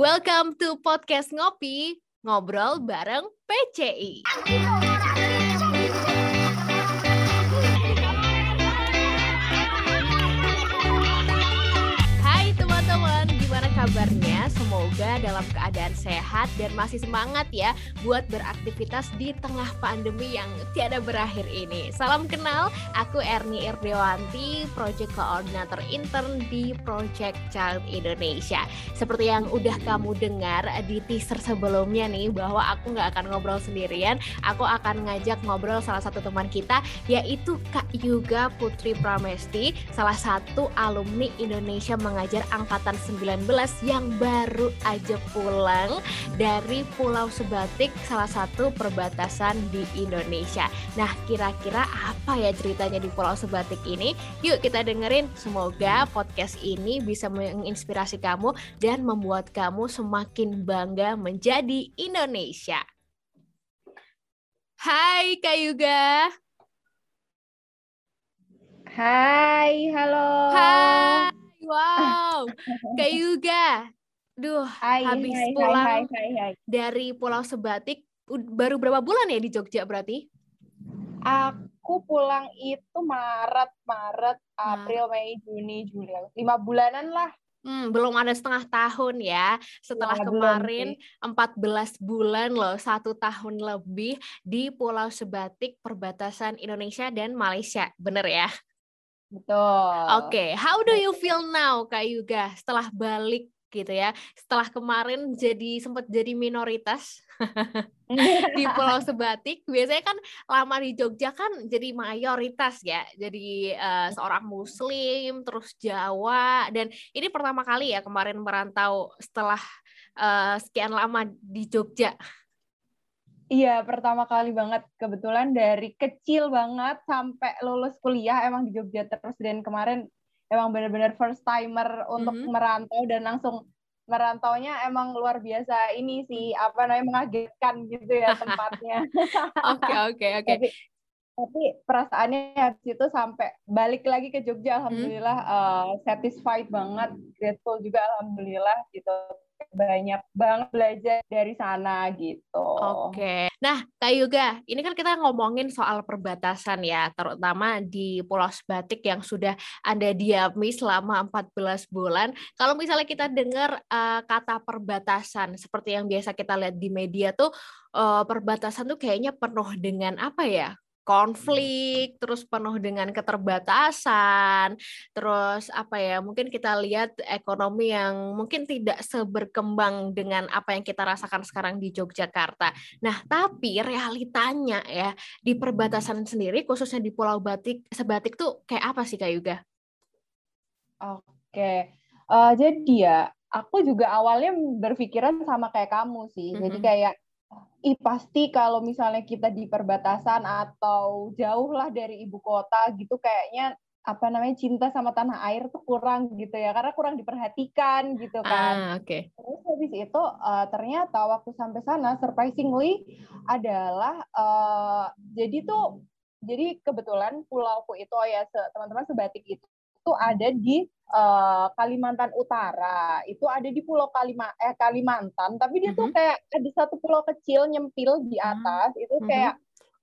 Welcome to podcast Ngopi, ngobrol bareng PCI. Kabarnya? Semoga dalam keadaan sehat dan masih semangat ya buat beraktivitas di tengah pandemi yang tiada berakhir ini. Salam kenal, aku Erni Irdewanti, Project Coordinator Intern di Project Child Indonesia. Seperti yang udah kamu dengar di teaser sebelumnya nih, bahwa aku nggak akan ngobrol sendirian, aku akan ngajak ngobrol salah satu teman kita, yaitu Kak Yuga Putri Pramesti, salah satu alumni Indonesia mengajar angkatan 19 yang baru aja pulang dari Pulau Sebatik, salah satu perbatasan di Indonesia. Nah, kira-kira apa ya ceritanya di Pulau Sebatik ini? Yuk kita dengerin. Semoga podcast ini bisa menginspirasi kamu dan membuat kamu semakin bangga menjadi Indonesia. Hai Kak Yuga. Hai, halo. Hai, wow. Kak Yuga. Duh, Hai, habis hai, pulang hai, hai, hai. dari Pulau Sebatik baru berapa bulan ya di Jogja berarti? Aku pulang itu Maret, Maret, April, Mei, Juni, Juli. Lima bulanan lah. Hmm, belum ada setengah tahun ya. Setelah Ya, belum kemarin 14 bulan loh, satu tahun lebih di Pulau Sebatik perbatasan Indonesia dan Malaysia. Bener ya? Betul. Oke, how do you feel now Kak Yuga setelah balik gitu ya? Setelah kemarin jadi sempat jadi minoritas di Pulau Sebatik, biasanya kan lama di Jogja kan jadi mayoritas ya, jadi eh, seorang Muslim, terus Jawa, dan ini pertama kali ya kemarin merantau setelah eh, sekian lama di Jogja. Iya, pertama kali banget. Kebetulan dari kecil banget sampai lulus kuliah emang di Jogja terus. Dan kemarin emang benar-benar first timer untuk Mhm. merantau dan langsung merantaunya emang luar biasa. Ini sih, apa namanya, mengagetkan gitu ya tempatnya. Oke oke oke. tapi perasaannya habis itu sampai balik lagi ke Jogja alhamdulillah eh, satisfied banget grateful juga alhamdulillah gitu banyak banget belajar dari sana gitu Oke. Nah, Kak Yuga, ini kan kita ngomongin soal perbatasan ya, terutama di Pulau Sebatik yang sudah Anda diami selama 14 bulan. Kalau misalnya kita dengar eh, kata perbatasan, seperti yang biasa kita lihat di media tuh, eh, perbatasan tuh kayaknya penuh dengan apa ya? Konflik, terus penuh dengan keterbatasan, terus apa ya? Mungkin kita lihat ekonomi yang mungkin tidak seberkembang dengan apa yang kita rasakan sekarang di Yogyakarta. Nah, tapi realitanya ya di perbatasan sendiri, khususnya di Pulau Batik, Sebatik tuh kayak apa sih Kak Yuga? oke Eh, jadi ya aku juga awalnya berpikiran sama kayak kamu sih jadi Mhm. kayak ih pasti kalau misalnya kita di perbatasan atau jauh lah dari ibu kota gitu kayaknya apa namanya cinta sama tanah air tuh kurang gitu ya karena kurang diperhatikan gitu kan Ah, oke. Terus habis itu eh, ternyata waktu sampai sana surprisingly adalah eh, jadi tuh jadi kebetulan pulauku itu oh ya teman-teman sebatik itu tuh ada di eh, Kalimantan Utara. Itu ada di Pulau Kalima eh Kalimantan, tapi dia tuh Mhm. kayak ada satu pulau kecil nyempil di Hmm. atas. Itu Mhm. kayak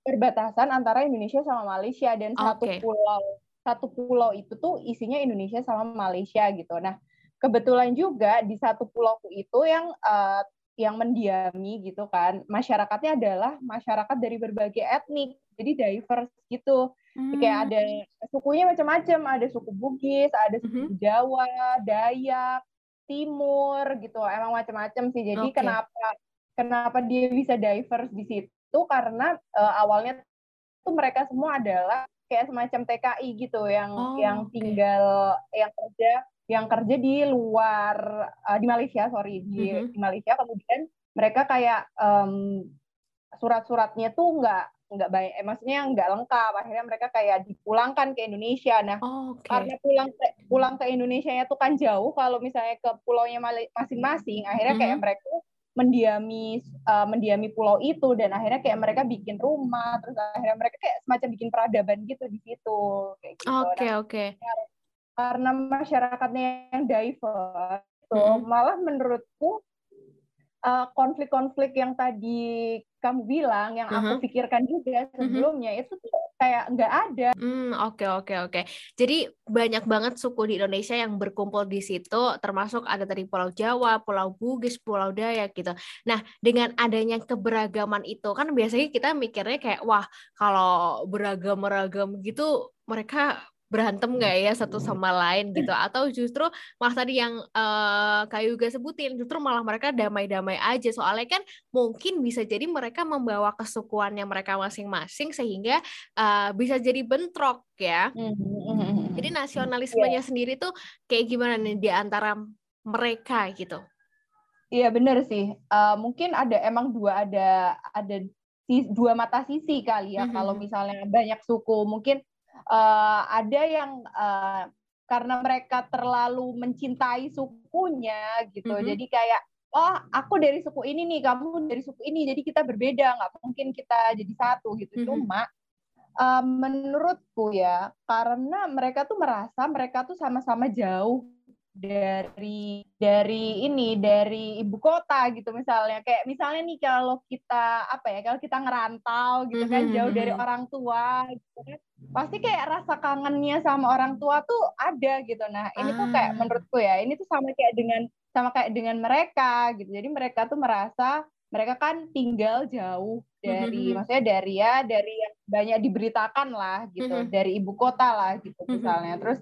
perbatasan antara Indonesia sama Malaysia dan satu Oke. pulau satu pulau itu tuh isinya Indonesia sama Malaysia gitu. Nah, kebetulan juga di satu pulau itu yang eh, yang mendiami gitu kan masyarakatnya adalah masyarakat dari berbagai etnik jadi diverse gitu kayak Hmm. ada sukunya macam-macam ada suku Bugis ada suku Jawa Dayak Timur gitu emang macam-macam sih jadi Oke. kenapa kenapa dia bisa diverse di situ karena eh, awalnya tuh mereka semua adalah kayak semacam TKI gitu yang Oh, yang oke. tinggal yang kerja yang kerja di luar eh, di Malaysia sorry di, Mhm. di Malaysia kemudian mereka kayak em, surat-suratnya tuh nggak nggak baik eh, maksudnya nggak lengkap akhirnya mereka kayak dipulangkan ke Indonesia nah Oke. karena pulang ke, pulang ke Indonesia tuh kan jauh kalau misalnya ke pulaunya masing-masing akhirnya kayak Mhm. mereka mendiami eh, mendiami pulau itu dan akhirnya kayak mereka bikin rumah terus akhirnya mereka kayak semacam bikin peradaban gitu di situ kayak gitu. Oke, Nah, oke. karena masyarakatnya yang diverse tuh Mhm. malah menurutku eh, konflik-konflik yang tadi kamu bilang, yang aku uh -huh. pikirkan juga mm-hmm. sebelumnya, uh -huh. itu tuh kayak nggak ada. Hmm, oke okay, oke okay, oke. Okay. Jadi banyak banget suku di Indonesia yang berkumpul di situ, termasuk ada tadi Pulau Jawa, Pulau Bugis, Pulau Dayak gitu. Nah, dengan adanya keberagaman itu kan biasanya kita mikirnya kayak wah kalau beragam-beragam gitu mereka berantem nggak ya satu sama lain gitu atau justru malah tadi yang uh, kayu juga sebutin justru malah mereka damai-damai aja soalnya kan mungkin bisa jadi mereka membawa kesukuannya mereka masing-masing sehingga uh, bisa jadi bentrok ya mm-hmm. jadi nasionalismenya yeah. sendiri tuh kayak gimana nih di antara mereka gitu Iya benar sih. Uh, mungkin ada emang dua ada ada dua mata sisi kali ya. Mm -hmm. Kalau misalnya banyak suku mungkin uh, ada yang uh, karena mereka terlalu mencintai sukunya gitu mm -hmm. jadi kayak oh aku dari suku ini nih kamu dari suku ini jadi kita berbeda nggak mungkin kita jadi satu gitu mm -hmm. cuma uh, menurutku ya karena mereka tuh merasa mereka tuh sama-sama jauh dari dari ini dari ibu kota gitu misalnya kayak misalnya nih kalau kita apa ya kalau kita ngerantau gitu kan mm-hmm. jauh dari orang tua gitu kan pasti kayak rasa kangennya sama orang tua tuh ada gitu nah ini tuh kayak ah. menurutku ya ini tuh sama kayak dengan sama kayak dengan mereka gitu jadi mereka tuh merasa mereka kan tinggal jauh dari mm-hmm. maksudnya dari ya dari yang banyak diberitakan lah gitu mm-hmm. dari ibu kota lah gitu misalnya mm-hmm. terus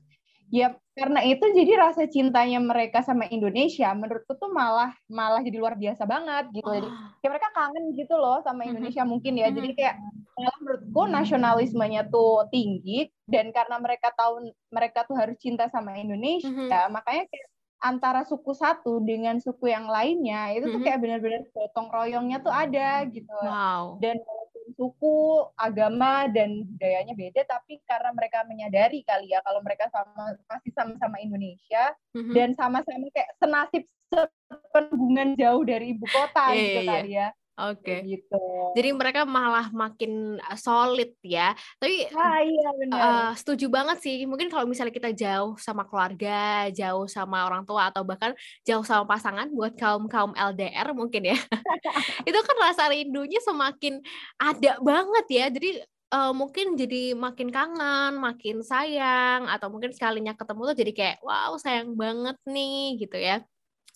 ya karena itu jadi rasa cintanya mereka sama Indonesia menurutku tuh malah malah jadi luar biasa banget gitu. Jadi kayak mereka kangen gitu loh sama Indonesia mungkin ya. Jadi kayak malah menurutku nasionalismenya tuh tinggi dan karena mereka tahu mereka tuh harus cinta sama Indonesia makanya kayak antara suku satu dengan suku yang lainnya itu tuh kayak benar-benar gotong royongnya tuh ada gitu. Wow. dan suku, agama dan budayanya beda tapi karena mereka menyadari kali ya kalau mereka sama masih sama-sama Indonesia mm-hmm. dan sama-sama kayak senasib sepenghubungan jauh dari ibu kota yeah, gitu yeah, kali yeah. ya. Oke. Okay. Gitu. Jadi mereka malah makin eh, solid ya. Tapi ah, iya benar. Uh, setuju banget sih. Mungkin kalau misalnya kita jauh sama keluarga, jauh sama orang tua atau bahkan jauh sama pasangan buat kaum-kaum LDR mungkin ya. itu kan rasa rindunya semakin ada banget ya. Jadi uh, mungkin jadi makin kangen, makin sayang atau mungkin sekalinya ketemu tuh jadi kayak wow sayang banget nih gitu ya.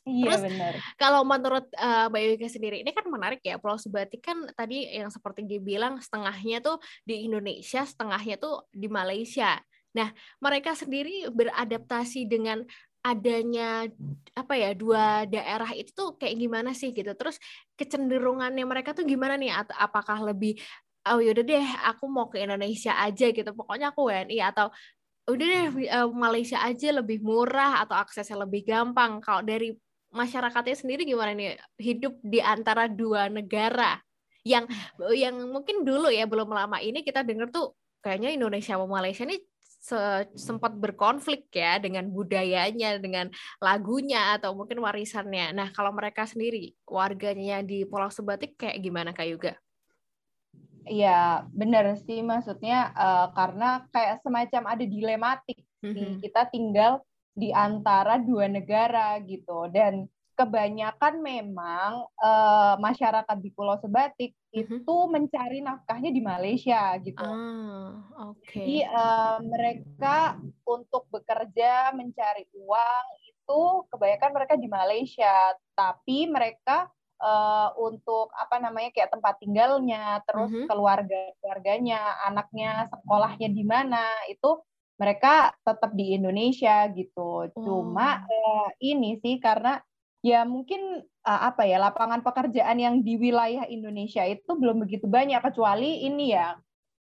Iya Terus, benar. Kalau menurut uh, Mbak Yuyka sendiri, ini kan menarik ya. Pulau Sebatik kan tadi yang seperti dibilang setengahnya tuh di Indonesia, setengahnya tuh di Malaysia. Nah, mereka sendiri beradaptasi dengan adanya apa ya dua daerah itu tuh kayak gimana sih gitu. Terus kecenderungannya mereka tuh gimana nih? Atau apakah lebih oh yaudah deh aku mau ke Indonesia aja gitu. Pokoknya aku WNI atau udah deh eh, Malaysia aja lebih murah atau aksesnya lebih gampang. Kalau dari masyarakatnya sendiri gimana nih hidup di antara dua negara yang yang mungkin dulu ya belum lama ini kita dengar tuh kayaknya Indonesia sama Malaysia ini sempat berkonflik ya dengan budayanya, dengan lagunya atau mungkin warisannya. Nah, kalau mereka sendiri warganya di Pulau Sebatik kayak gimana Kak Yuga? Iya, benar sih maksudnya uh, karena kayak semacam ada dilematik mm -hmm. kita tinggal di antara dua negara gitu dan kebanyakan memang uh, masyarakat di Pulau Sebatik uh-huh. itu mencari nafkahnya di Malaysia gitu. Ah, okay. Jadi uh, mereka untuk bekerja mencari uang itu kebanyakan mereka di Malaysia, tapi mereka uh, untuk apa namanya kayak tempat tinggalnya, terus uh-huh. keluarga keluarganya, anaknya sekolahnya di mana itu mereka tetap di Indonesia gitu. Oh. Cuma uh, ini sih karena ya mungkin uh, apa ya lapangan pekerjaan yang di wilayah Indonesia itu belum begitu banyak kecuali ini ya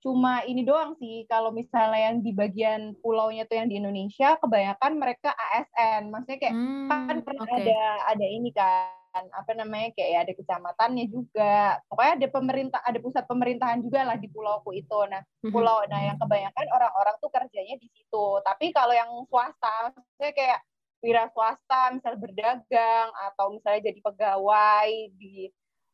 cuma ini doang sih kalau misalnya yang di bagian pulaunya tuh yang di Indonesia kebanyakan mereka ASN maksudnya kayak hmm, kan pernah okay. ada ada ini kan apa namanya kayak ya ada kecamatannya juga. Pokoknya ada pemerintah ada pusat pemerintahan juga lah di pulauku itu. Nah mhm. pulau nah yang kebanyakan orang-orang tuh kerjanya di situ. Tapi kalau yang swasta saya kayak wira swasta misal berdagang atau misalnya jadi pegawai di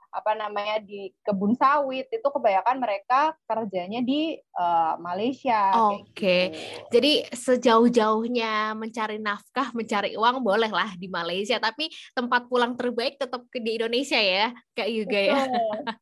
apa namanya di kebun sawit itu kebanyakan mereka kerjanya di uh, Malaysia. Oke, okay. gitu. jadi sejauh-jauhnya mencari nafkah, mencari uang bolehlah di Malaysia, tapi tempat pulang terbaik tetap di Indonesia ya, Kak Yuga ya.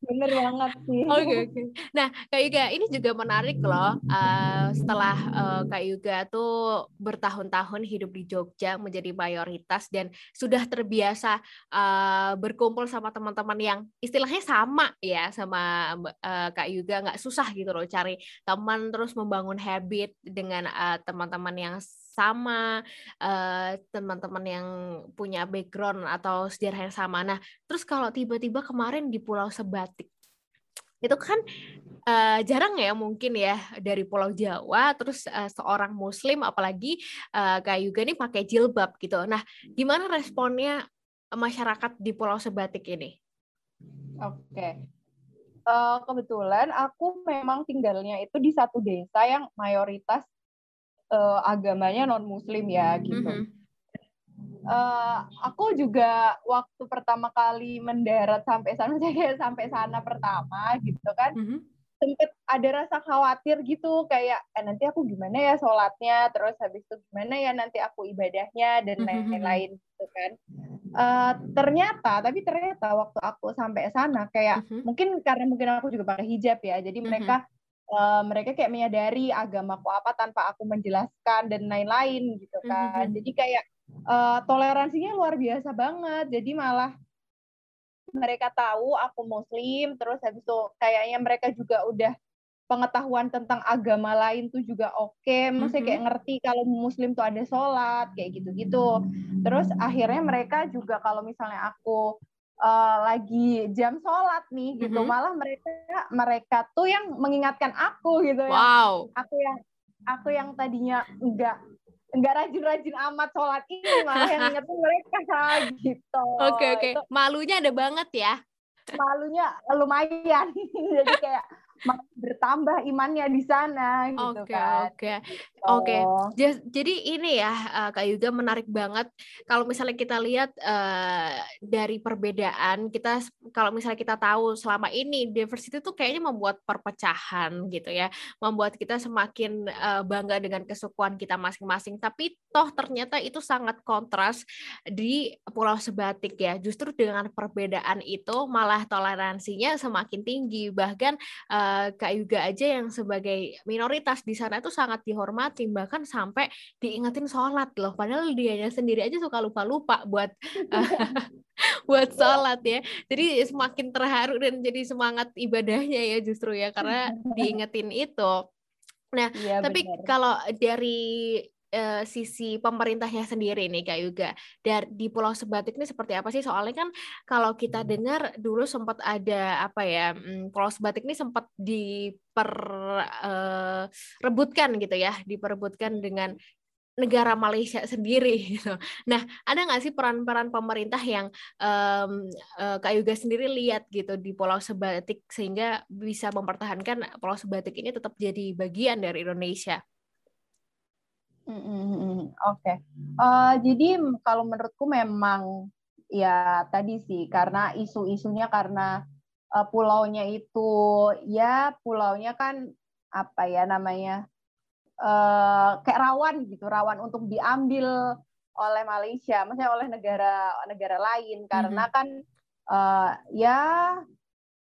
Bener banget sih. Oke okay, oke. Okay. Nah Kak Yuga ini juga menarik loh. Uh, setelah uh, Kak Yuga tuh bertahun-tahun hidup di Jogja menjadi mayoritas dan sudah terbiasa uh, berkumpul sama teman-teman yang istilahnya sama ya sama uh, Kak Yuga nggak susah gitu loh cari teman terus membangun habit dengan uh, teman-teman yang sama teman teman-teman yang punya background atau sejarah yang sama. Nah, terus kalau tiba-tiba kemarin di Pulau Sebatik itu kan uh, jarang ya mungkin ya dari Pulau Jawa terus uh, seorang Muslim apalagi uh, Kak Yuga ini pakai jilbab gitu. Nah, gimana responnya masyarakat di Pulau Sebatik ini? Oke. Okay. Uh, kebetulan aku memang tinggalnya itu di satu desa yang mayoritas uh, agamanya non Muslim ya gitu. Mm -hmm. Uh, aku juga waktu pertama kali mendarat sampai sana, kayak sampai sana pertama gitu kan. Mm -hmm sempet ada rasa khawatir gitu kayak eh, nanti aku gimana ya sholatnya terus habis itu gimana ya nanti aku ibadahnya dan mm-hmm. lain-lain gitu kan uh, ternyata tapi ternyata waktu aku sampai sana kayak mm-hmm. mungkin karena mungkin aku juga pakai hijab ya jadi mm-hmm. mereka uh, mereka kayak menyadari agamaku apa tanpa aku menjelaskan dan lain-lain gitu kan mm-hmm. jadi kayak uh, toleransinya luar biasa banget jadi malah mereka tahu aku muslim terus habis itu kayaknya mereka juga udah pengetahuan tentang agama lain tuh juga oke okay. maksudnya kayak ngerti kalau muslim tuh ada sholat kayak gitu-gitu terus akhirnya mereka juga kalau misalnya aku uh, lagi jam sholat nih gitu mm-hmm. malah mereka mereka tuh yang mengingatkan aku gitu ya wow. aku yang aku yang tadinya enggak nggak rajin-rajin amat sholat ini malah yang ingetin mereka gitu. Oke okay, oke, okay. malunya ada banget ya. Malunya lumayan, jadi kayak bertambah imannya di sana gitu okay, kan. Oke, okay. oke. Okay. Jadi ini ya uh, Kak Yuga menarik banget kalau misalnya kita lihat uh, dari perbedaan kita kalau misalnya kita tahu selama ini diversity itu kayaknya membuat perpecahan gitu ya, membuat kita semakin uh, bangga dengan kesukuan kita masing-masing. Tapi toh ternyata itu sangat kontras di Pulau Sebatik ya. Justru dengan perbedaan itu malah toleransinya semakin tinggi bahkan uh, Kak Yuga aja yang sebagai minoritas di sana itu sangat dihormati bahkan sampai diingetin sholat loh. Padahal dianya sendiri aja suka lupa-lupa buat buat sholat ya. Jadi semakin terharu dan jadi semangat ibadahnya ya justru ya karena diingetin itu. Nah ya, tapi benar. kalau dari uh, sisi pemerintahnya sendiri nih Kak Yuga. Dari di Pulau Sebatik ini seperti apa sih? Soalnya kan kalau kita hmm. dengar dulu sempat ada apa ya, hmm, Pulau Sebatik ini sempat diperebutkan uh, gitu ya, diperebutkan dengan negara Malaysia sendiri gitu. Nah, ada nggak sih peran-peran pemerintah yang um, uh, Kak Yuga sendiri lihat gitu di Pulau Sebatik sehingga bisa mempertahankan Pulau Sebatik ini tetap jadi bagian dari Indonesia? Oke, okay. uh, eh, jadi kalau menurutku memang ya tadi sih karena isu-isunya karena uh, pulaunya itu ya pulaunya kan apa ya namanya uh, kayak rawan gitu, rawan untuk diambil oleh Malaysia, maksudnya oleh negara negara lain karena mm -hmm. kan uh, ya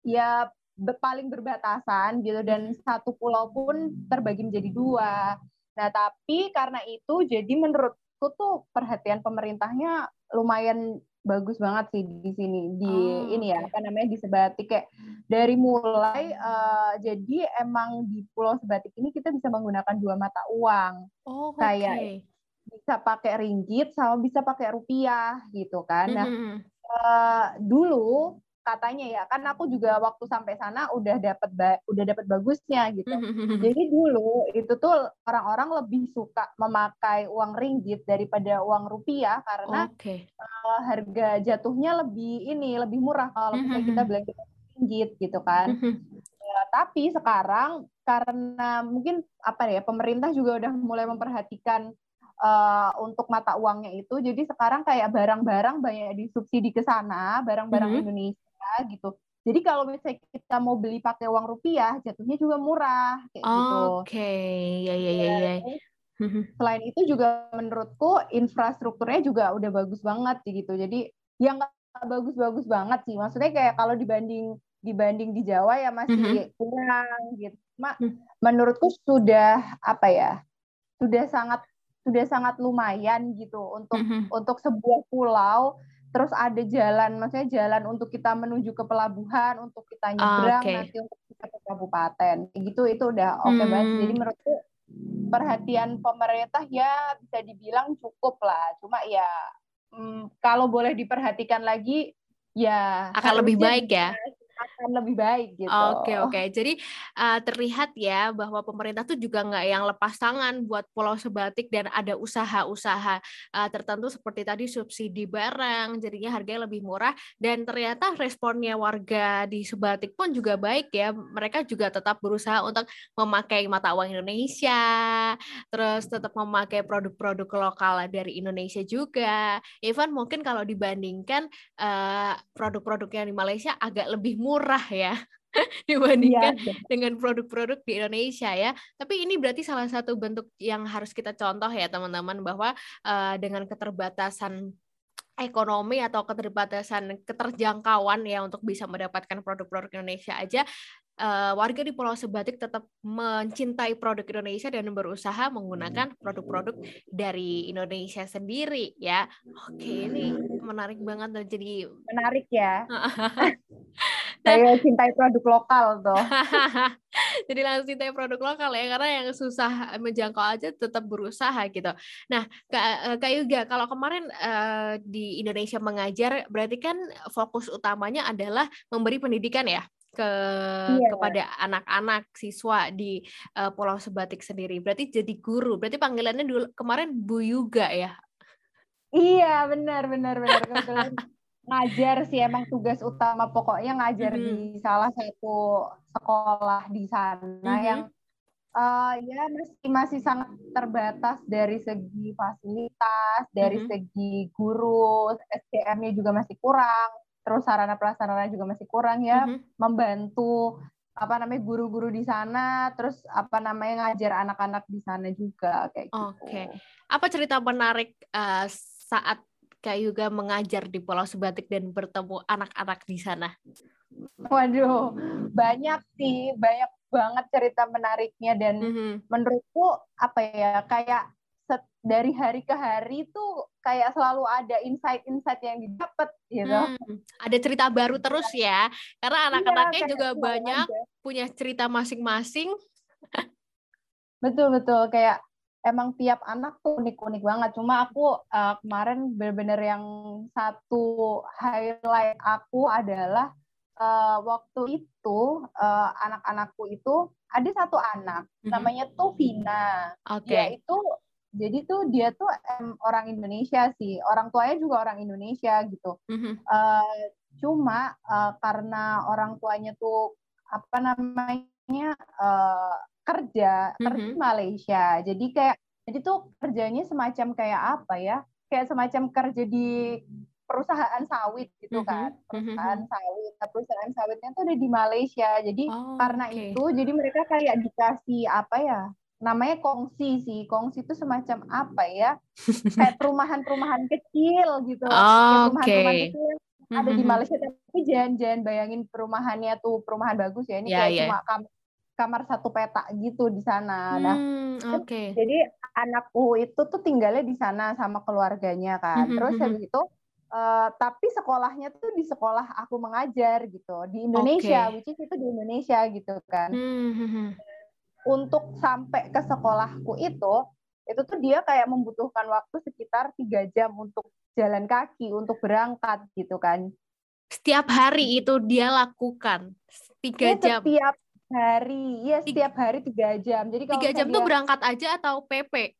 ya paling berbatasan gitu dan satu pulau pun terbagi menjadi dua Nah, tapi karena itu jadi menurutku tuh perhatian pemerintahnya lumayan bagus banget sih di sini di oh, ini ya apa namanya di Sebatik kayak dari mulai uh, jadi emang di Pulau Sebatik ini kita bisa menggunakan dua mata uang oh, kayak bisa pakai ringgit sama bisa pakai rupiah gitu kan. Nah mm -hmm. uh, dulu katanya ya. Kan aku juga waktu sampai sana udah dapat udah dapat bagusnya gitu. Jadi dulu itu tuh orang-orang lebih suka memakai uang ringgit daripada uang rupiah karena okay. uh, harga jatuhnya lebih ini lebih murah kalau misalnya kita belanja ringgit gitu kan. Ya, tapi sekarang karena mungkin apa ya pemerintah juga udah mulai memperhatikan uh, untuk mata uangnya itu. Jadi sekarang kayak barang-barang banyak disubsidi ke sana barang-barang mm -hmm. Indonesia gitu jadi kalau misalnya kita mau beli pakai uang rupiah, jatuhnya juga murah kayak gitu. Oke, ya ya ya ya. Selain itu juga menurutku infrastrukturnya juga udah bagus banget gitu. Jadi yang bagus-bagus banget sih. Maksudnya kayak kalau dibanding dibanding di Jawa ya masih mm-hmm. kurang gitu. Ma, mm. menurutku sudah apa ya? Sudah sangat sudah sangat lumayan gitu untuk mm-hmm. untuk sebuah pulau terus ada jalan maksudnya jalan untuk kita menuju ke pelabuhan untuk kita nyebrang oh, okay. nanti untuk kita ke kabupaten. Gitu itu udah oke okay hmm. banget jadi menurutku perhatian pemerintah ya bisa dibilang cukup lah. Cuma ya hmm, kalau boleh diperhatikan lagi ya akan lebih baik ya akan lebih baik gitu. Oke okay, oke. Okay. Jadi uh, terlihat ya bahwa pemerintah tuh juga nggak yang lepas tangan buat Pulau Sebatik dan ada usaha-usaha uh, tertentu seperti tadi subsidi barang, jadinya harganya lebih murah dan ternyata responnya warga di Sebatik pun juga baik ya. Mereka juga tetap berusaha untuk memakai mata uang Indonesia, terus tetap memakai produk-produk lokal dari Indonesia juga. Even mungkin kalau dibandingkan uh, produk-produk yang di Malaysia agak lebih murah ya dibandingkan ya. dengan produk-produk di Indonesia ya. Tapi ini berarti salah satu bentuk yang harus kita contoh ya teman-teman bahwa uh, dengan keterbatasan ekonomi atau keterbatasan keterjangkauan ya untuk bisa mendapatkan produk-produk Indonesia aja uh, warga di Pulau Sebatik tetap mencintai produk Indonesia dan berusaha menggunakan produk-produk dari Indonesia sendiri ya. Oke, ini menarik banget dan jadi menarik ya. Saya cintai produk lokal tuh. jadi langsung cintai produk lokal ya karena yang susah menjangkau aja tetap berusaha gitu. Nah, Kak, Kak Yuga, kalau kemarin uh, di Indonesia mengajar berarti kan fokus utamanya adalah memberi pendidikan ya ke yeah. kepada anak-anak siswa di uh, Pulau Sebatik sendiri. Berarti jadi guru. Berarti panggilannya dulu kemarin Bu Yuga ya. Iya, benar benar benar ngajar sih emang tugas utama pokoknya ngajar mm -hmm. di salah satu sekolah di sana mm -hmm. yang uh, ya masih masih sangat terbatas dari segi fasilitas, dari mm -hmm. segi guru, SDM-nya juga masih kurang terus sarana prasarana juga masih kurang ya mm-hmm. membantu apa namanya guru-guru di sana terus apa namanya ngajar anak-anak di sana juga kayak gitu. Oke. Okay. Apa cerita menarik uh, saat kayak juga mengajar di Pulau Sebatik dan bertemu anak-anak di sana? Waduh, banyak sih, banyak banget cerita menariknya dan mm-hmm. menurutku apa ya kayak dari hari ke hari tuh kayak selalu ada insight-insight yang didapat gitu. Hmm, ada cerita baru terus ya. Karena iya, anak-anaknya iya, juga banyak aja. punya cerita masing-masing. betul betul kayak emang tiap anak tuh unik-unik banget. Cuma aku uh, kemarin benar-benar yang satu highlight aku adalah uh, waktu itu uh, anak-anakku itu ada satu anak mm -hmm. namanya tuh Vina. Okay. Dia itu jadi tuh dia tuh em, orang Indonesia sih orang tuanya juga orang Indonesia gitu mm-hmm. uh, cuma uh, karena orang tuanya tuh apa namanya uh, kerja mm-hmm. kerja di Malaysia jadi kayak jadi tuh kerjanya semacam kayak apa ya kayak semacam kerja di perusahaan sawit gitu mm-hmm. kan perusahaan mm-hmm. sawit nah, perusahaan sawitnya tuh ada di Malaysia jadi oh, karena okay. itu jadi mereka kayak dikasih apa ya namanya kongsi sih. Kongsi itu semacam apa ya? Kayak perumahan-perumahan kecil gitu. Oh, perumahan-perumahan okay. kecil ada di Malaysia tapi jangan-jangan bayangin perumahannya tuh perumahan bagus ya. Ini yeah, kayak yeah. cuma kamar satu petak gitu di sana. Nah, hmm, oke. Okay. Jadi anakku itu tuh tinggalnya di sana sama keluarganya kan. Mm-hmm. Terus habis itu Uh, tapi sekolahnya tuh di sekolah aku mengajar gitu di Indonesia, okay. which is itu di Indonesia gitu kan. Mm-hmm untuk sampai ke sekolahku itu itu tuh dia kayak membutuhkan waktu sekitar tiga jam untuk jalan kaki untuk berangkat gitu kan setiap hari itu dia lakukan tiga ya, jam setiap hari ya setiap hari tiga jam jadi tiga jam tuh berangkat aja atau PP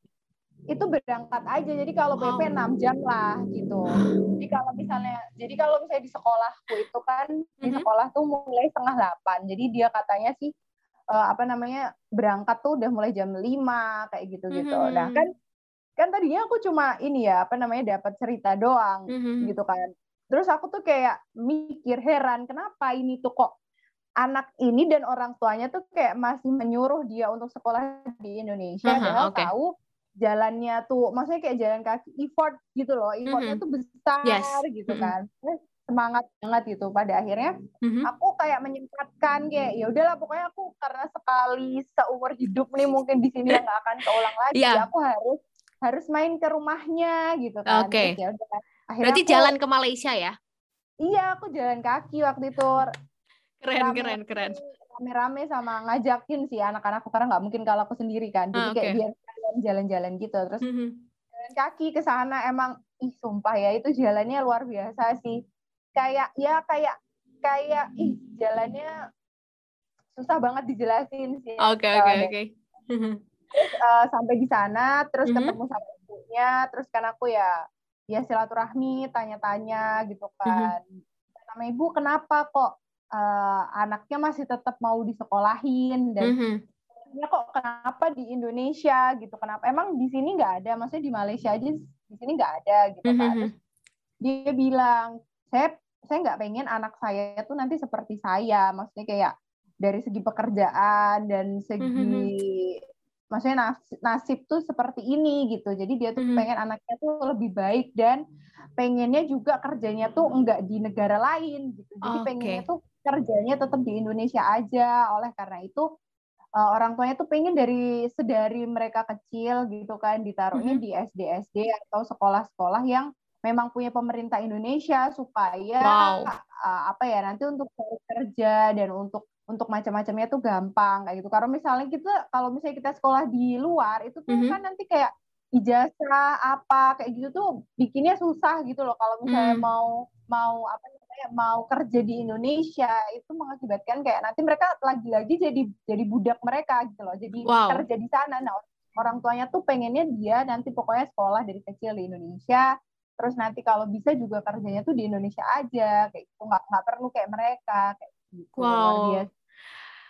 itu berangkat aja jadi kalau PP wow. 6 jam lah gitu jadi kalau misalnya jadi kalau misalnya di sekolahku itu kan mm -hmm. di mm-hmm. sekolah tuh mulai setengah delapan jadi dia katanya sih uh, apa namanya berangkat tuh udah mulai jam 5 kayak gitu-gitu. Mm -hmm. Nah, kan kan tadinya aku cuma ini ya, apa namanya dapat cerita doang mm -hmm. gitu kan. terus aku tuh kayak mikir heran kenapa ini tuh kok anak ini dan orang tuanya tuh kayak masih menyuruh dia untuk sekolah di Indonesia uh -huh, padahal okay. tahu jalannya tuh maksudnya kayak jalan kaki effort gitu loh effortnya mm -hmm. tuh besar yes. gitu mm -hmm. kan semangat banget gitu pada akhirnya mm-hmm. aku kayak menyempatkan kayak ya udahlah pokoknya aku karena sekali seumur hidup nih mungkin di sini nggak akan keulang lagi yeah. aku harus harus main ke rumahnya gitu kan oke okay. ya berarti aku, jalan ke Malaysia ya iya aku jalan kaki waktu itu keren rame, keren keren rame-rame sama ngajakin sih anak-anakku karena nggak mungkin kalau aku sendiri kan jadi ah, okay. kayak biar jalan-jalan gitu terus mm-hmm. jalan kaki ke sana emang ih sumpah ya itu jalannya luar biasa sih kayak ya kayak kayak ih jalannya susah banget dijelasin sih. Oke oke oke. Terus uh, sampai di sana terus mm -hmm. ketemu sama ibunya terus kan aku ya ya silaturahmi tanya-tanya gitu kan. Mm -hmm. Sama ibu kenapa kok uh, anaknya masih tetap mau disekolahin dan mm -hmm ya kok kenapa di Indonesia gitu kenapa emang di sini nggak ada maksudnya di Malaysia aja di sini nggak ada gitu kan mm -hmm. dia bilang saya saya nggak pengen anak saya tuh nanti seperti saya maksudnya kayak dari segi pekerjaan dan segi mm-hmm. maksudnya nasib, nasib tuh seperti ini gitu jadi dia tuh mm-hmm. pengen anaknya tuh lebih baik dan pengennya juga kerjanya tuh enggak di negara lain gitu jadi okay. pengennya tuh kerjanya tetap di Indonesia aja oleh karena itu uh, orang tuanya tuh pengen dari sedari mereka kecil gitu kan ditaruhnya mm-hmm. di SD SD atau sekolah-sekolah yang memang punya pemerintah Indonesia supaya wow. uh, apa ya nanti untuk cari kerja dan untuk untuk macam-macamnya tuh gampang kayak gitu. Karena misalnya kita kalau misalnya kita sekolah di luar itu tuh mm -hmm. kan nanti kayak ijazah apa kayak gitu tuh bikinnya susah gitu loh kalau misalnya mm. mau mau apa namanya mau kerja di Indonesia itu mengakibatkan kayak nanti mereka lagi-lagi jadi jadi budak mereka gitu loh. Jadi wow. kerja di sana. Nah, orang tuanya tuh pengennya dia nanti pokoknya sekolah dari kecil di Indonesia terus nanti kalau bisa juga kerjanya tuh di Indonesia aja kayak gitu nggak nggak perlu kayak mereka kayak gitu wow. luar biasa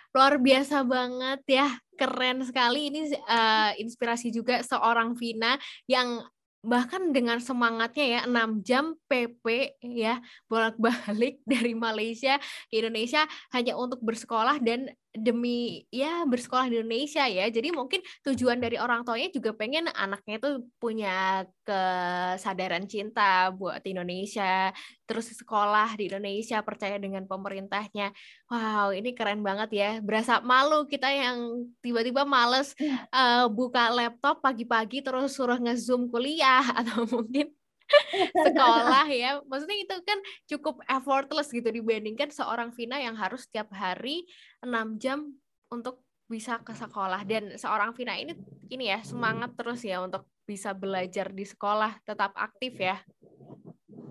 luar biasa banget ya keren sekali ini uh, inspirasi juga seorang Vina yang bahkan dengan semangatnya ya 6 jam PP ya bolak-balik dari Malaysia ke Indonesia hanya untuk bersekolah dan demi ya bersekolah di Indonesia ya. Jadi mungkin tujuan dari orang tuanya juga pengen anaknya itu punya kesadaran cinta buat Indonesia, terus sekolah di Indonesia, percaya dengan pemerintahnya. Wow, ini keren banget ya. Berasa malu kita yang tiba-tiba males uh, buka laptop pagi-pagi terus suruh nge-zoom kuliah atau mungkin sekolah ya. Maksudnya itu kan cukup effortless gitu dibandingkan seorang Vina yang harus setiap hari 6 jam untuk bisa ke sekolah dan seorang Vina ini ini ya semangat terus ya untuk bisa belajar di sekolah, tetap aktif ya.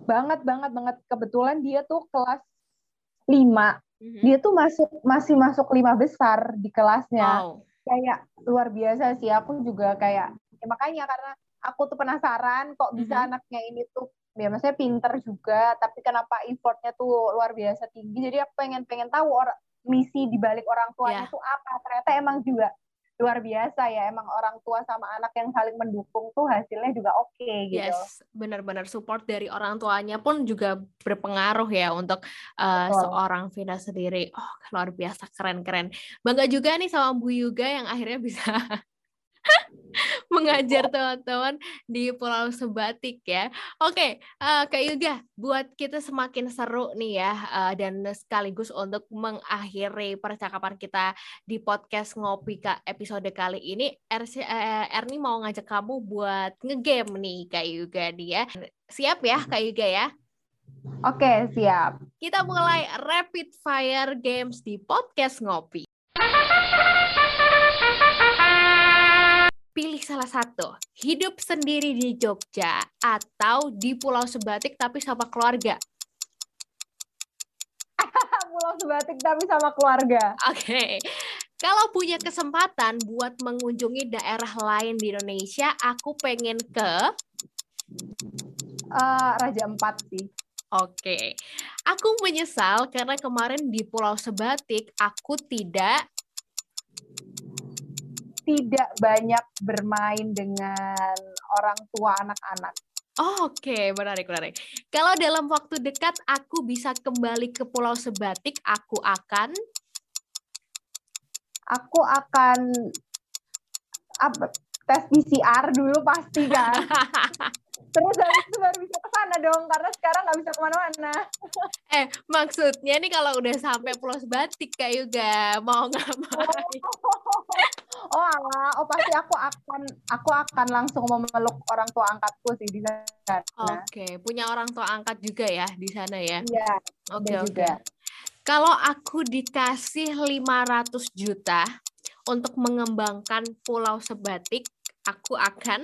Banget banget banget kebetulan dia tuh kelas 5. Mm-hmm. Dia tuh masuk masih masuk lima besar di kelasnya. Wow. Kayak luar biasa sih. Aku juga kayak ya makanya karena aku tuh penasaran kok bisa mm-hmm. anaknya ini tuh ya maksudnya pinter juga tapi kenapa effortnya tuh luar biasa tinggi jadi aku pengen pengen tahu orang misi di balik orang tuanya yeah. tuh apa ternyata emang juga luar biasa ya emang orang tua sama anak yang saling mendukung tuh hasilnya juga oke okay, gitu. Yes, benar-benar support dari orang tuanya pun juga berpengaruh ya untuk uh, seorang Vina sendiri. Oh, luar biasa keren-keren. Bangga juga nih sama Bu Yuga yang akhirnya bisa mengajar teman-teman di Pulau Sebatik ya. Oke, uh, Kak Yuga, buat kita semakin seru nih ya uh, dan sekaligus untuk mengakhiri percakapan kita di podcast Ngopi Kak episode kali ini, Erni uh, Erni mau ngajak kamu buat ngegame nih Kak Yuga dia. Siap ya Kak Yuga ya? Oke, siap. Kita mulai rapid fire games di podcast Ngopi. Pilih salah satu. Hidup sendiri di Jogja atau di Pulau Sebatik tapi sama keluarga. Pulau Sebatik tapi sama keluarga. Oke. Okay. Kalau punya kesempatan buat mengunjungi daerah lain di Indonesia, aku pengen ke uh, Raja Empat sih. Oke, okay. aku menyesal karena kemarin di Pulau Sebatik aku tidak tidak banyak bermain dengan orang tua anak-anak. Oh, Oke, okay. menarik, menarik. Kalau dalam waktu dekat aku bisa kembali ke Pulau Sebatik, aku akan aku akan apa, tes PCR dulu pasti kan. Terus habis itu baru bisa ke sana dong, karena sekarang nggak bisa ke mana-mana. eh, maksudnya nih kalau udah sampai Pulau Sebatik Kak Yuga, mau nggak mau? Oh, oh alah, oh pasti aku akan aku akan langsung memeluk orang tua angkatku sih di sana. Oke, okay. punya orang tua angkat juga ya di sana ya? Iya. Oke, okay, oke. Okay. Kalau aku dikasih 500 juta untuk mengembangkan Pulau Sebatik, aku akan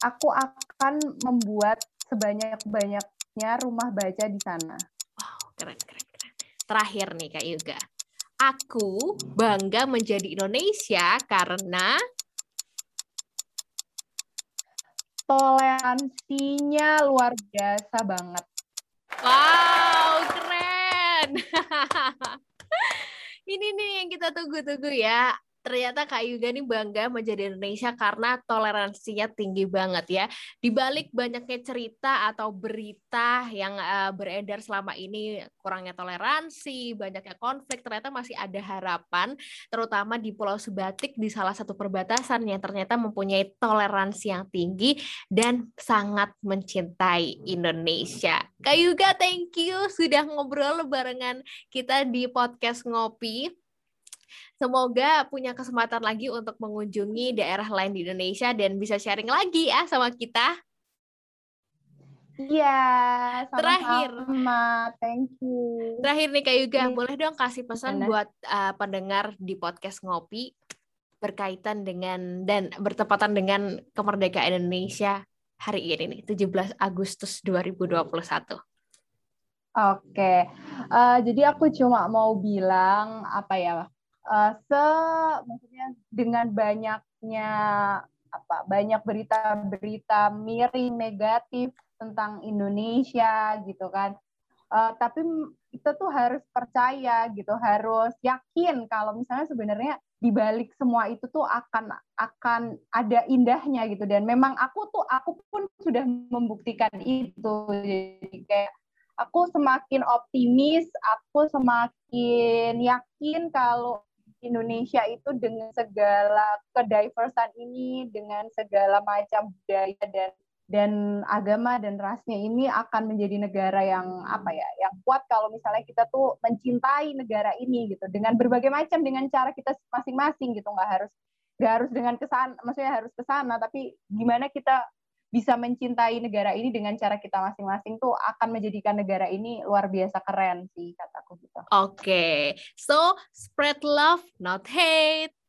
aku akan membuat sebanyak-banyaknya rumah baca di sana. Wow, keren, keren, keren. Terakhir nih Kak Yuga. Aku bangga menjadi Indonesia karena toleransinya luar biasa banget. Wow, keren. Ini nih yang kita tunggu-tunggu ya ternyata Kak Yuga nih bangga menjadi Indonesia karena toleransinya tinggi banget ya. Di balik banyaknya cerita atau berita yang uh, beredar selama ini kurangnya toleransi, banyaknya konflik, ternyata masih ada harapan terutama di Pulau Sebatik di salah satu perbatasan yang ternyata mempunyai toleransi yang tinggi dan sangat mencintai Indonesia. Kak Yuga, thank you sudah ngobrol barengan kita di podcast Ngopi. Semoga punya kesempatan lagi untuk mengunjungi daerah lain di Indonesia dan bisa sharing lagi ya sama kita. Iya, sama terakhir. Thank you. Terakhir nih Kak Yuga, yeah. boleh dong kasih pesan buat uh, pendengar di podcast Ngopi berkaitan dengan dan bertepatan dengan kemerdekaan Indonesia hari ini nih, 17 Agustus 2021. Oke, uh, jadi aku cuma mau bilang apa ya, uh, se maksudnya dengan banyaknya apa banyak berita-berita miring negatif tentang Indonesia gitu kan. Uh, tapi kita tuh harus percaya gitu harus yakin kalau misalnya sebenarnya di balik semua itu tuh akan akan ada indahnya gitu. Dan memang aku tuh aku pun sudah membuktikan itu. Jadi kayak aku semakin optimis aku semakin yakin kalau Indonesia itu dengan segala kediversan ini, dengan segala macam budaya dan dan agama dan rasnya ini akan menjadi negara yang apa ya, yang kuat kalau misalnya kita tuh mencintai negara ini gitu. Dengan berbagai macam dengan cara kita masing-masing gitu. Nggak harus nggak harus dengan kesan, maksudnya harus ke sana tapi gimana kita bisa mencintai negara ini dengan cara kita masing-masing tuh akan menjadikan negara ini luar biasa keren sih kataku gitu. Oke, okay. so spread love not hate.